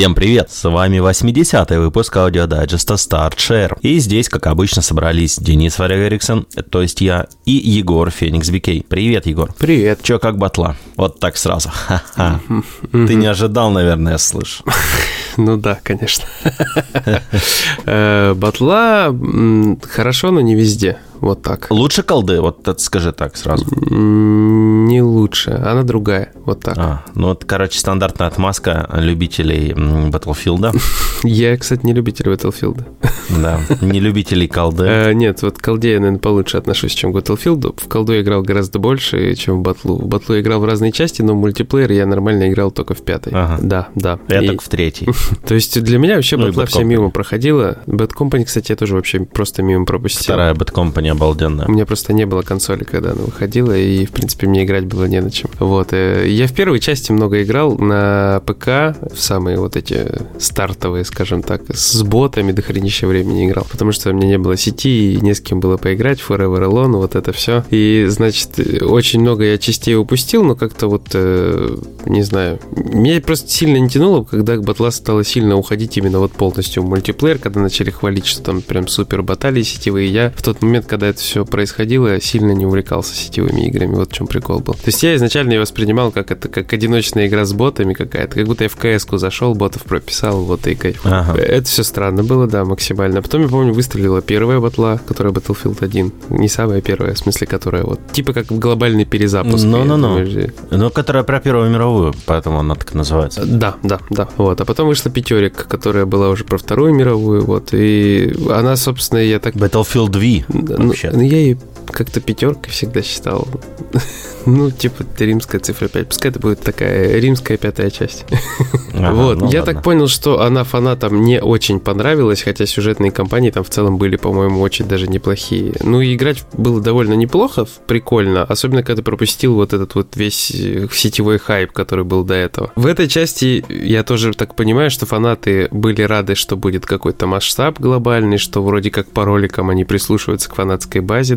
Всем привет! С вами 80-й выпуск аудиодайджеста StartShare. И здесь, как обычно, собрались Денис Варяг Эриксон, то есть я, и Егор Феникс Бикей. Привет, Егор. Привет. Чё, как батла? Вот так сразу. Ха-ха. Ты не ожидал, наверное, слышь. Ну да, конечно. Э, батла хорошо, но не везде. Вот так. Лучше колды, вот это скажи так сразу. Не лучше, она другая, вот так. А, ну вот, короче, стандартная отмазка любителей Battlefield. Я, кстати, не любитель Battlefield. Да, не любителей колды. Э, нет, вот к колде я, наверное, получше отношусь, чем к Battlefield. В колду я играл гораздо больше, чем в батлу. В батлу я играл в разные части, но в мультиплеер я нормально играл только в пятой. Да, да. Я только в третий. То есть для меня вообще Ну батла все мимо проходила. Bad Company, кстати, я тоже вообще просто мимо пропустил. Вторая Bad Company обалденная. У меня просто не было консоли, когда она выходила, и, в принципе, мне играть было не на чем. Вот. э, Я в первой части много играл на ПК, в самые вот эти стартовые, скажем так, с ботами до хренища времени играл, потому что у меня не было сети, и не с кем было поиграть, Forever Alone, вот это все. И, значит, очень много я частей упустил, но как-то вот, э, не знаю, меня просто сильно не тянуло, когда батла стала сильно уходить именно вот полностью в мультиплеер, когда начали хвалить, что там прям супер баталии сетевые. Я в тот момент, когда это все происходило, сильно не увлекался сетевыми играми. Вот в чем прикол был. То есть я изначально ее воспринимал как это как одиночная игра с ботами какая-то, как будто я в кс зашел, ботов прописал, вот и кайф. Ага. Это все странно было, да, максимально. А потом, я помню, выстрелила первая батла, которая Battlefield 1. Не самая первая, в смысле, которая вот... Типа как глобальный перезапуск. Ну-ну-ну. Я думаю, Ну, которая про Первую мировую, поэтому она так называется. да, да, да. Вот. А потом вышла пятерик, которая была уже про Вторую мировую, вот. И она, собственно, я так... Battlefield V, Ну, ну, я ее как-то пятеркой всегда считал. Ну, типа, римская цифра 5. Пускай это будет такая римская пятая часть. Ага, вот. ну я ладно. так понял, что она фанатам не очень понравилась, хотя сюжетные кампании там в целом были, по-моему, очень даже неплохие. Ну, и играть было довольно неплохо, прикольно, особенно когда ты пропустил вот этот вот весь э, сетевой хайп, который был до этого. В этой части я тоже так понимаю, что фанаты были рады, что будет какой-то масштаб глобальный, что вроде как по роликам они прислушиваются к фанатской базе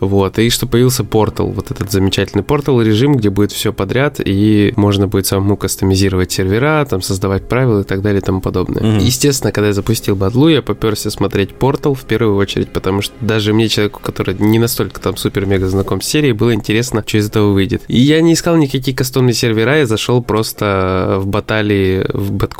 Вот, и что появился портал, вот этот замечательный портал режим, где будет все подряд, и можно будет самому кастомизировать сервера, там создавать правила и так далее и тому подобное. Мгм. Естественно, когда я запустил Бадлу, я поперся смотреть портал в первую очередь, потому что даже мне, человеку, который не настолько там супер-мега знаком с серией, было интересно, что из этого выйдет. И я не искал никакие кастомные сервера, я зашел просто в баталии в Bad.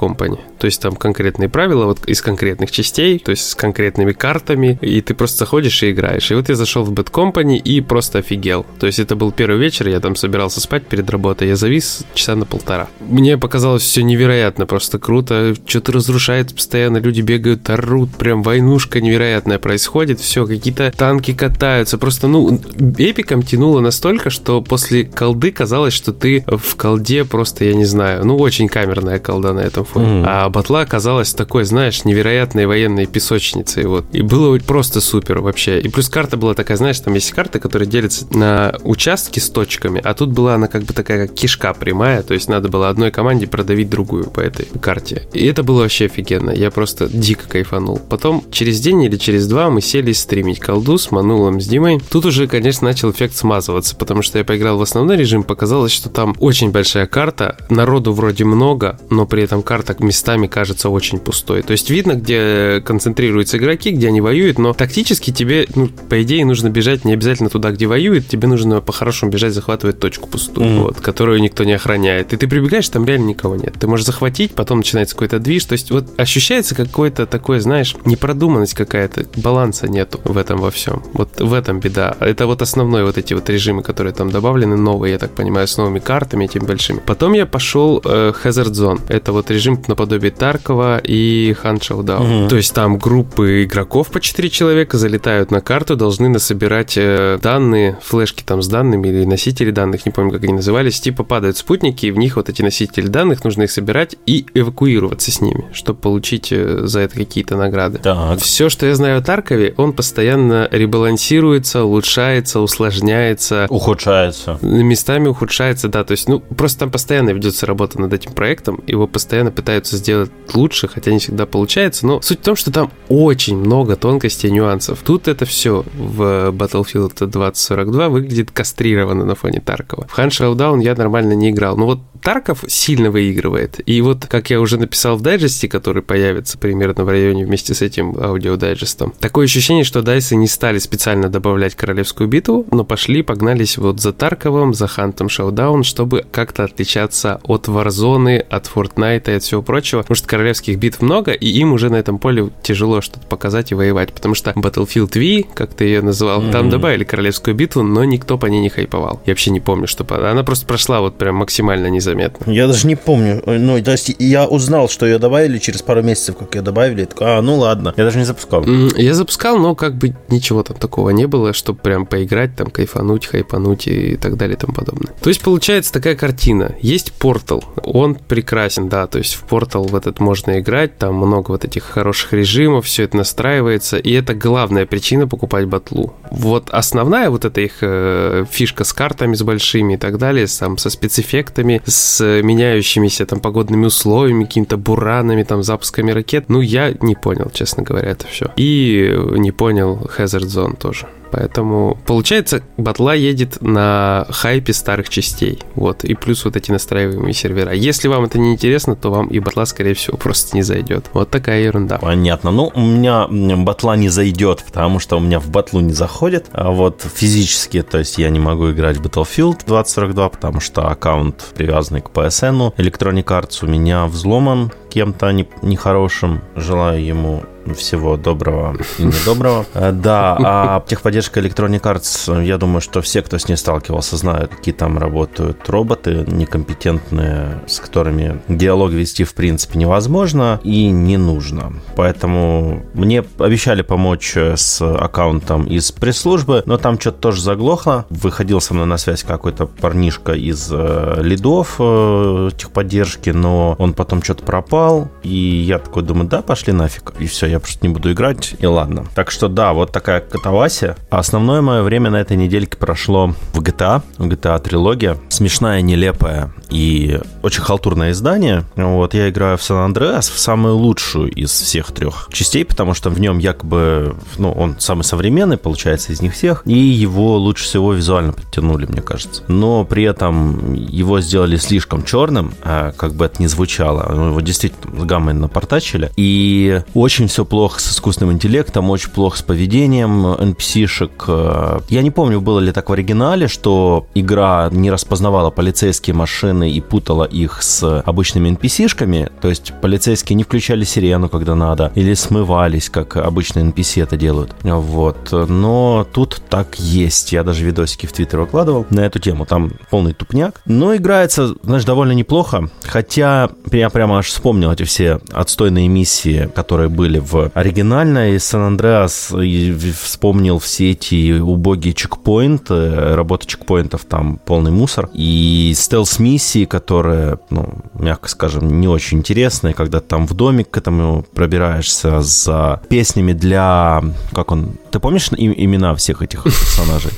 То есть там конкретные правила вот из конкретных частей, то есть с конкретными картами, и ты просто заходишь и играешь. И вот я зашел в Bad Company и просто офигел. То есть это был первый вечер, я там собирался спать перед работой, я завис часа на полтора. Мне показалось все невероятно, просто круто. Что-то разрушается постоянно, люди бегают, орут, прям войнушка невероятная происходит, все, какие-то танки катаются. Просто, ну, эпиком тянуло настолько, что после колды казалось, что ты в колде просто, я не знаю, ну, очень камерная колда на этом фоне. Мгм. А батла оказалась такой, знаешь, невероятной военной песочницей, вот. И было просто супер вообще. И плюс карта была такая, знаешь, там есть карты, которые делятся на участки с точками, а тут была она как бы такая, как кишка прямая, то есть надо было одной команде продавить другую по этой карте. И это было вообще офигенно, я просто дико кайфанул. Потом через день или через два мы сели стримить колду с Манулом, с Димой. Тут уже, конечно, начал эффект смазываться, потому что я поиграл в основной режим, показалось, что там очень большая карта, народу вроде много, но при этом карта местами кажется очень пустой. То есть видно, где концентрируются игроки, где они воюют, но тактически тебе, ну, по идее, нужно бежать не обязательно туда, где воюют, тебе нужно по-хорошему бежать, захватывать точку пустую, Мгм. вот, которую никто не охраняет. И ты прибегаешь, там реально никого нет. Ты можешь захватить, потом начинается какой-то движ. То есть вот ощущается какое-то такое, знаешь, непродуманность какая-то, баланса нету в этом во всем. Вот в этом беда. Это вот основной вот эти вот режимы, которые там добавлены, новые, я так понимаю, с новыми картами этими большими. Потом я пошел э, Hazard Zone. Это вот режим наподобие Таркова и Хан Showdown. Мгм. То есть там группы игроков по 4 человека залетают на карту, должны насобирать э, данные, флешки там с данными или носители данных, не помню, как они назывались, типа падают спутники, и в них вот эти носители данных, нужно их собирать и эвакуироваться с ними, чтобы получить э, за это какие-то награды. Так. Все, что я знаю о Таркове, он постоянно ребалансируется, улучшается, усложняется, Ухудшается. местами ухудшается, да, то есть, ну, просто там постоянно ведется работа над этим проектом, его постоянно пытаются сделать лучше, хотя не всегда получается, но суть в том, что там очень много тонкостей и нюансов. Тут это все в Bad Battlefield 2042 выглядит кастрированно на фоне Таркова. В Hand Showdown я нормально не играл. Но вот Тарков сильно выигрывает. И вот, как я уже написал в дайджесте, который появится примерно в районе вместе с этим аудиодайджестом, такое ощущение, что дайсы не стали специально добавлять королевскую битву, но пошли, погнались вот за Тарковым, за Хантом Шоудаун, чтобы как-то отличаться от Warzone, от Fortnite и от всего прочего. Потому что королевских битв много, и им уже на этом поле тяжело что-то показать и воевать. Потому что Battlefield V, как ты ее называл, mm-hmm. там добавили королевскую битву, но никто по ней не хайповал. Я вообще не помню, что... Она просто прошла вот прям максимально незаметно заметно. Я даже не помню. Ну, то есть я узнал, что ее добавили через пару месяцев, как ее добавили. такой, а, ну ладно. Я даже не запускал. Я запускал, но как бы ничего там такого не было, чтобы прям поиграть, там, кайфануть, хайпануть и так далее и тому подобное. То есть получается такая картина. Есть портал, он прекрасен, да, то есть в портал в этот можно играть, там много вот этих хороших режимов, все это настраивается, и это главная причина покупать батлу. Вот основная вот эта их э, фишка с картами, с большими и так далее, там, со спецэффектами, с меняющимися там погодными условиями, какими-то буранами, там, запусками ракет. Ну, я не понял, честно говоря, это все. И не понял Hazard Zone тоже. Поэтому, получается, батла едет на хайпе старых частей. Вот. И плюс вот эти настраиваемые сервера. Если вам это не интересно, то вам и батла, скорее всего, просто не зайдет. Вот такая ерунда. Понятно. Ну, у меня батла не зайдет, потому что у меня в батлу не заходит. А вот физически, то есть я не могу играть в Battlefield 2042, потому что аккаунт привязанный к PSN. Electronic Arts у меня взломан кем-то нехорошим. Желаю ему всего доброго и недоброго. Э, да, а техподдержка Electronic Arts, я думаю, что все, кто с ней сталкивался, знают, какие там работают роботы некомпетентные, с которыми диалог вести в принципе невозможно и не нужно. Поэтому мне обещали помочь с аккаунтом из пресс-службы, но там что-то тоже заглохло. Выходил со мной на связь какой-то парнишка из э, лидов э, техподдержки, но он потом что-то пропал, и я такой думаю, да, пошли нафиг. И все, я просто не буду играть, и ладно. Так что да, вот такая катавасия. А основное мое время на этой недельке прошло в GTA, в GTA трилогия. Смешная, нелепая и очень халтурное издание. Вот, я играю в Сан-Андреас, в самую лучшую из всех трех частей, потому что в нем якобы, ну, он самый современный, получается, из них всех, и его лучше всего визуально подтянули, мне кажется. Но при этом его сделали слишком черным, а как бы это ни звучало. Его действительно с гаммой напортачили. И очень все плохо с искусственным интеллектом, очень плохо с поведением NPC-шек. Я не помню, было ли так в оригинале, что игра не распознавала полицейские машины и путала их с обычными NPC-шками, то есть полицейские не включали сирену, когда надо, или смывались, как обычные NPC это делают. Вот. Но тут так есть. Я даже видосики в Твиттер выкладывал на эту тему. Там полный тупняк. Но играется, знаешь, довольно неплохо. Хотя я прямо аж вспомнил эти все отстойные миссии, которые были в оригинальной Сан-Андреас и вспомнил все эти убогие чекпоинты, работа чекпоинтов там полный мусор, и стелс-миссии, которые, ну, мягко скажем, не очень интересные, когда там в домик к этому пробираешься за песнями для... Как он... Ты помнишь имена всех этих персонажей?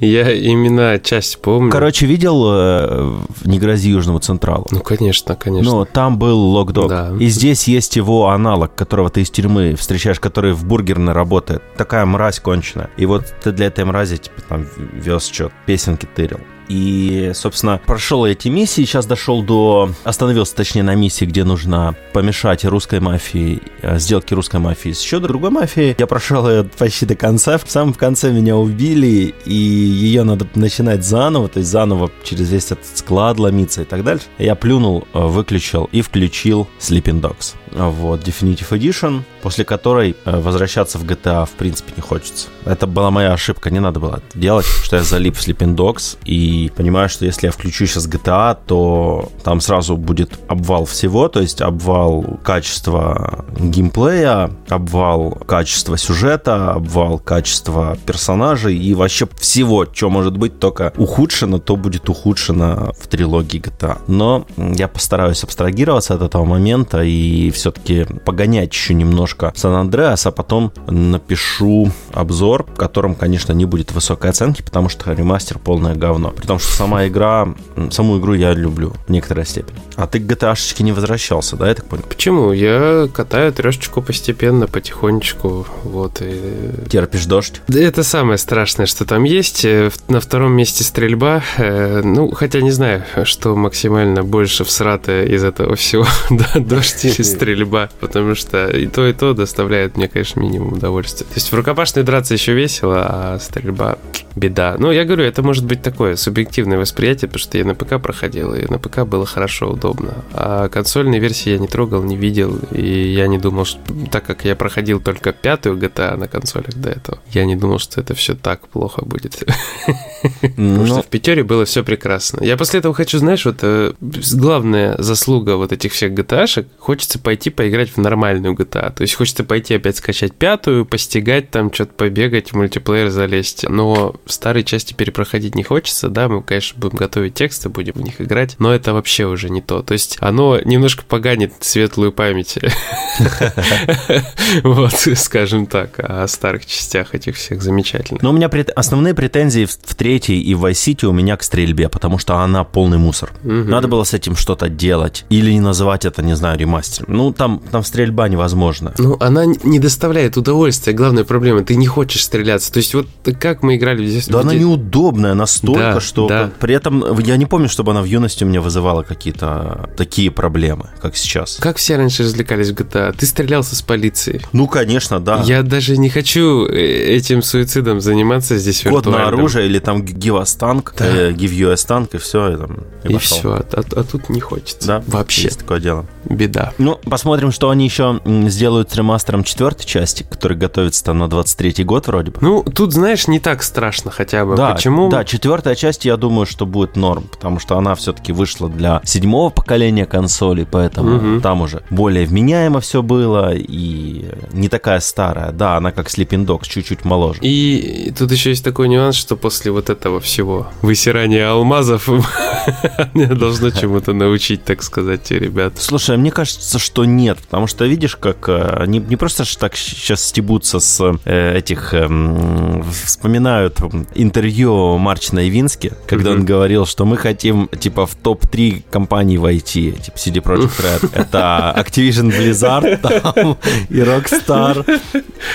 Я именно часть помню. Короче, видел э, «Не грози Южному Централу»? Ну, конечно, конечно. Ну, там был Локдог. Да. И здесь есть его аналог, которого ты из тюрьмы встречаешь, который в бургерной работает. Такая мразь конченая. И вот ты для этой мрази, типа, там, вез что, песенки тырил. И, собственно, прошел эти миссии, сейчас дошел до... Остановился, точнее, на миссии, где нужно помешать русской мафии, э, сделки русской мафии с еще другой мафией. Я прошел ее почти до конца. В самом конце меня убили, и ее надо начинать заново, то есть заново через весь этот склад ломиться и так дальше. Я плюнул, э, выключил и включил Sleeping Dogs. Вот, Definitive Edition, после которой э, возвращаться в GTA в принципе не хочется. Это была моя ошибка, не надо было это делать, что я залип в Sleeping Dogs и понимаю, что если я включу сейчас GTA, то там сразу будет обвал всего, то есть обвал качества геймплея, обвал качества сюжета, обвал качества персонажей и вообще всего, что может быть только ухудшено, то будет ухудшено в трилогии GTA. Но я постараюсь абстрагироваться от этого момента и все-таки погонять еще немножко Сан-Андреас, а потом напишу обзор, в котором, конечно, не будет высокой оценки, потому что ремастер полное говно. При потому что сама игра, саму игру я люблю в некоторой степени. А ты к GTA не возвращался, да, я так понял? Почему? Я катаю трешечку постепенно, потихонечку, вот. И... Терпишь дождь? Да это самое страшное, что там есть. Э, на втором месте стрельба. Э, ну, хотя не знаю, что максимально больше всрато из этого всего. да, дождь или стрельба. Потому что и то, и то доставляет мне, конечно, минимум удовольствия. То есть в рукопашной драться еще весело, а стрельба беда. Ну, я говорю, это может быть такое субъективное восприятие, потому что я на ПК проходил, и на ПК было хорошо, удобно. А консольные версии я не трогал, не видел, и я не думал, что... Так как я проходил только пятую GTA на консолях до этого, я не думал, что это все так плохо будет. Потому что ну. в Пятере было все прекрасно. Я после этого хочу, знаешь, вот э, главная заслуга вот этих всех GTA-шек, хочется пойти поиграть в нормальную GTA. То есть хочется пойти опять скачать пятую, постигать там, что-то побегать, в мультиплеер залезть. Но старые части перепроходить не хочется, да, мы, конечно, будем готовить тексты, будем в них играть, но это вообще уже не то. То есть оно немножко поганит светлую память, вот, скажем так, о старых частях этих всех замечательных. Но у меня основные претензии в третьей и в Vice City у меня к стрельбе, потому что она полный мусор. Надо было с этим что-то делать, или не называть это, не знаю, ремастером. Ну, там, там стрельба невозможна. Ну, она не доставляет удовольствия. Главная проблема, ты не хочешь стреляться. То есть вот как мы играли здесь... Да она неудобная настолько, да, что да. при этом я не помню, чтобы она в юности у меня вызывала какие-то такие проблемы, как сейчас. Как все раньше развлекались в GTA? Ты стрелялся с полицией. Ну, конечно, да. Я даже не хочу э, этим суицидом заниматься здесь Код на оружие или там give us tank, да. э, give you a tank, и все, и, там, и, и все, а, а, а тут не хочется. Да, вообще. Есть такое дело. Беда. Ну, посмотрим, что они еще сделают с ремастером четвертой части, который готовится там на 23-й год вроде бы. Ну, тут, знаешь, не так страшно хотя бы. Да, Почему? Да, четвертая часть, я думаю, что будет норм, потому что она все-таки вышла для седьмого поколения консолей, поэтому угу. там уже более вменяемо все было и не такая старая. Да, она как Sleeping Dogs, чуть-чуть моложе. И тут еще есть такой нюанс, что после вот этого всего высирания алмазов мне должно чему-то научить, так сказать, те ребята. Слушай, мне кажется, что нет, потому что видишь, как э, не, просто так сейчас стебутся с э, этих, э, вспоминают интервью Марчина Ивински, когда mm-hmm. он говорил, что мы хотим, типа, в топ-3 компаний войти, типа CD Projekt Red. Это Activision Blizzard там, и Rockstar.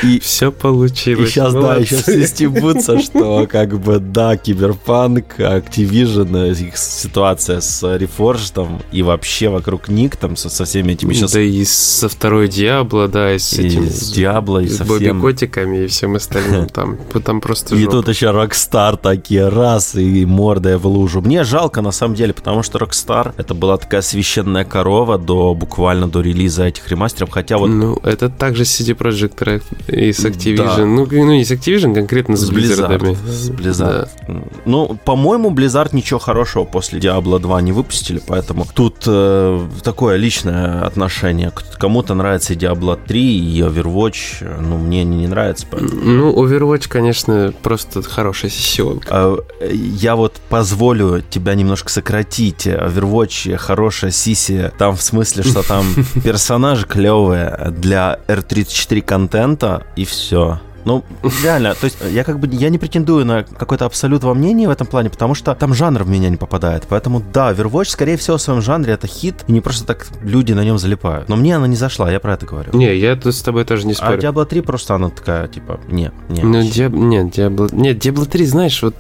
И все получилось. И сейчас, Молодцы. да, сейчас все стебутся, что как бы, да, Киберпанк, Activision, их ситуация с Reforged и вообще вокруг Ник там со, со всеми этими сейчас... Да и со второй Диабло, да, и с этим... И с Диабло, и со всем... Бобби Котиками и всем остальным там. Там просто И тут еще Rockstar такие раз и мордая в лужу. Мне жалко на самом деле, потому что Rockstar это была такая священная корова до буквально до релиза этих ремастеров, хотя вот... Ну, это также CD Projekt Red и с Activision. Да. Ну, ну, не с Activision, конкретно с, с Blizzard. С Blizzard. Да. Ну, по-моему, Blizzard ничего хорошего после Diablo 2 не выпустили, поэтому тут э, такое личное отношение. Кому-то нравится и Diablo 3, и Overwatch, ну, мне не, не нравится. Поэтому... Ну, Overwatch, конечно, просто хорошая сессионка. А, я вот позволю тебя немножко сократить. Overwatch хорошая сиси, там в смысле, что там персонажи клевые для R34 контента, и все. Ну, реально, то есть я как бы я не претендую на какой-то абсолют во мнении в этом плане, потому что там жанр в меня не попадает. Поэтому да, Overwatch, скорее всего, в своем жанре это хит, и не просто так люди на нем залипают. Но мне она не зашла, я про это говорю. Не, я с тобой тоже не а спорю. А Diablo 3 просто она такая, типа, не, не. Ну, Диаб... нет, Diablo... Нет, Diablo 3, знаешь, вот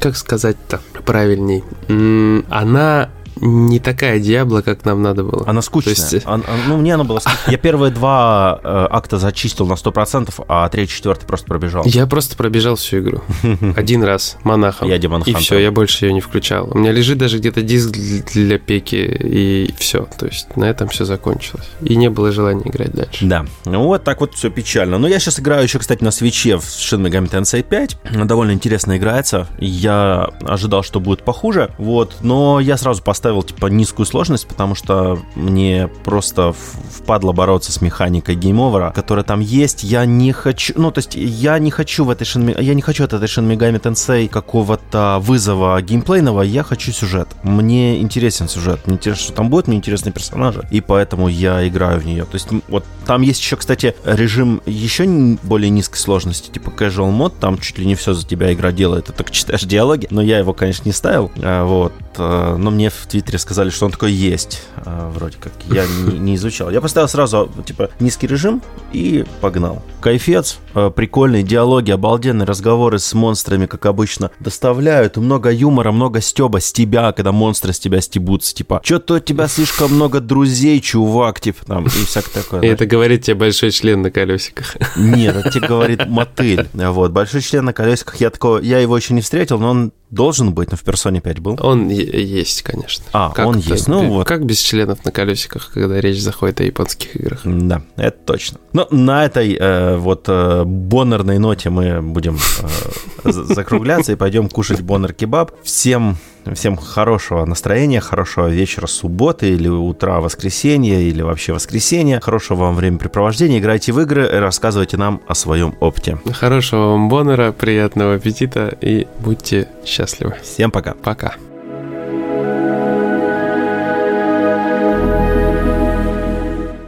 как сказать-то правильней. Она не такая Диабло, как нам надо было. Она скучная. То есть... она, ну, мне она была скучная. Я первые два э, акта зачистил на 100%, а третий, четвертый просто пробежал. Я просто пробежал всю игру. Один раз, монахом. Я Демон И все, я больше ее не включал. У меня лежит даже где-то диск для пеки, и все. То есть на этом все закончилось. И не было желания играть дальше. Да. Ну вот так вот все печально. Но я сейчас играю еще, кстати, на Switch е в Shin Megami Tensei 5. Довольно интересно играется. Я ожидал, что будет похуже. Вот. Но я сразу поставил поставил, типа, низкую сложность, потому что мне просто впадло бороться с механикой game over а, которая там есть. Я не хочу... Ну, то есть, я не хочу в этой Shin... Я не хочу от этой Shin Megami Tensei какого-то вызова геймплейного, я хочу сюжет. Мне интересен сюжет. Мне интересно, что там будет, мне интересны персонажи, и поэтому я играю в нее. То есть, вот там есть еще, кстати, режим еще более низкой сложности, типа casual мод, там чуть ли не все за тебя игра делает, ты только читаешь диалоги, но я его, конечно, не ставил, а, вот, а, но мне в Твиттере сказали, что он такой есть, а, вроде как, я не, не изучал. Я поставил сразу, типа, низкий режим и погнал. Кайфец, прикольные диалоги, обалденные разговоры с монстрами, как обычно, доставляют много юмора, много стеба с тебя, когда монстры с тебя стебутся, типа, что-то у тебя слишком много друзей, чувак, типа, там, и всякое такое. И это говорит тебе большой член на колесиках. Нет, это тебе говорит мотыль. Вот, большой член на колесиках, я такого, я его еще не встретил, но он должен быть, но в персоне 5 был. Он есть, конечно. А, как он есть. Ну, вот. Как без членов на колесиках, когда речь заходит о японских играх? Да, это точно. Но на этой э, вот э, боннерной ноте мы будем э, закругляться и пойдем кушать боннер-кебаб. Всем Всем хорошего настроения, хорошего вечера субботы или утра воскресенья, или вообще воскресенья. Хорошего вам времяпрепровождения. Играйте в игры, рассказывайте нам о своем опыте. Хорошего вам боннера, приятного аппетита и будьте счастливы. Всем пока. Пока.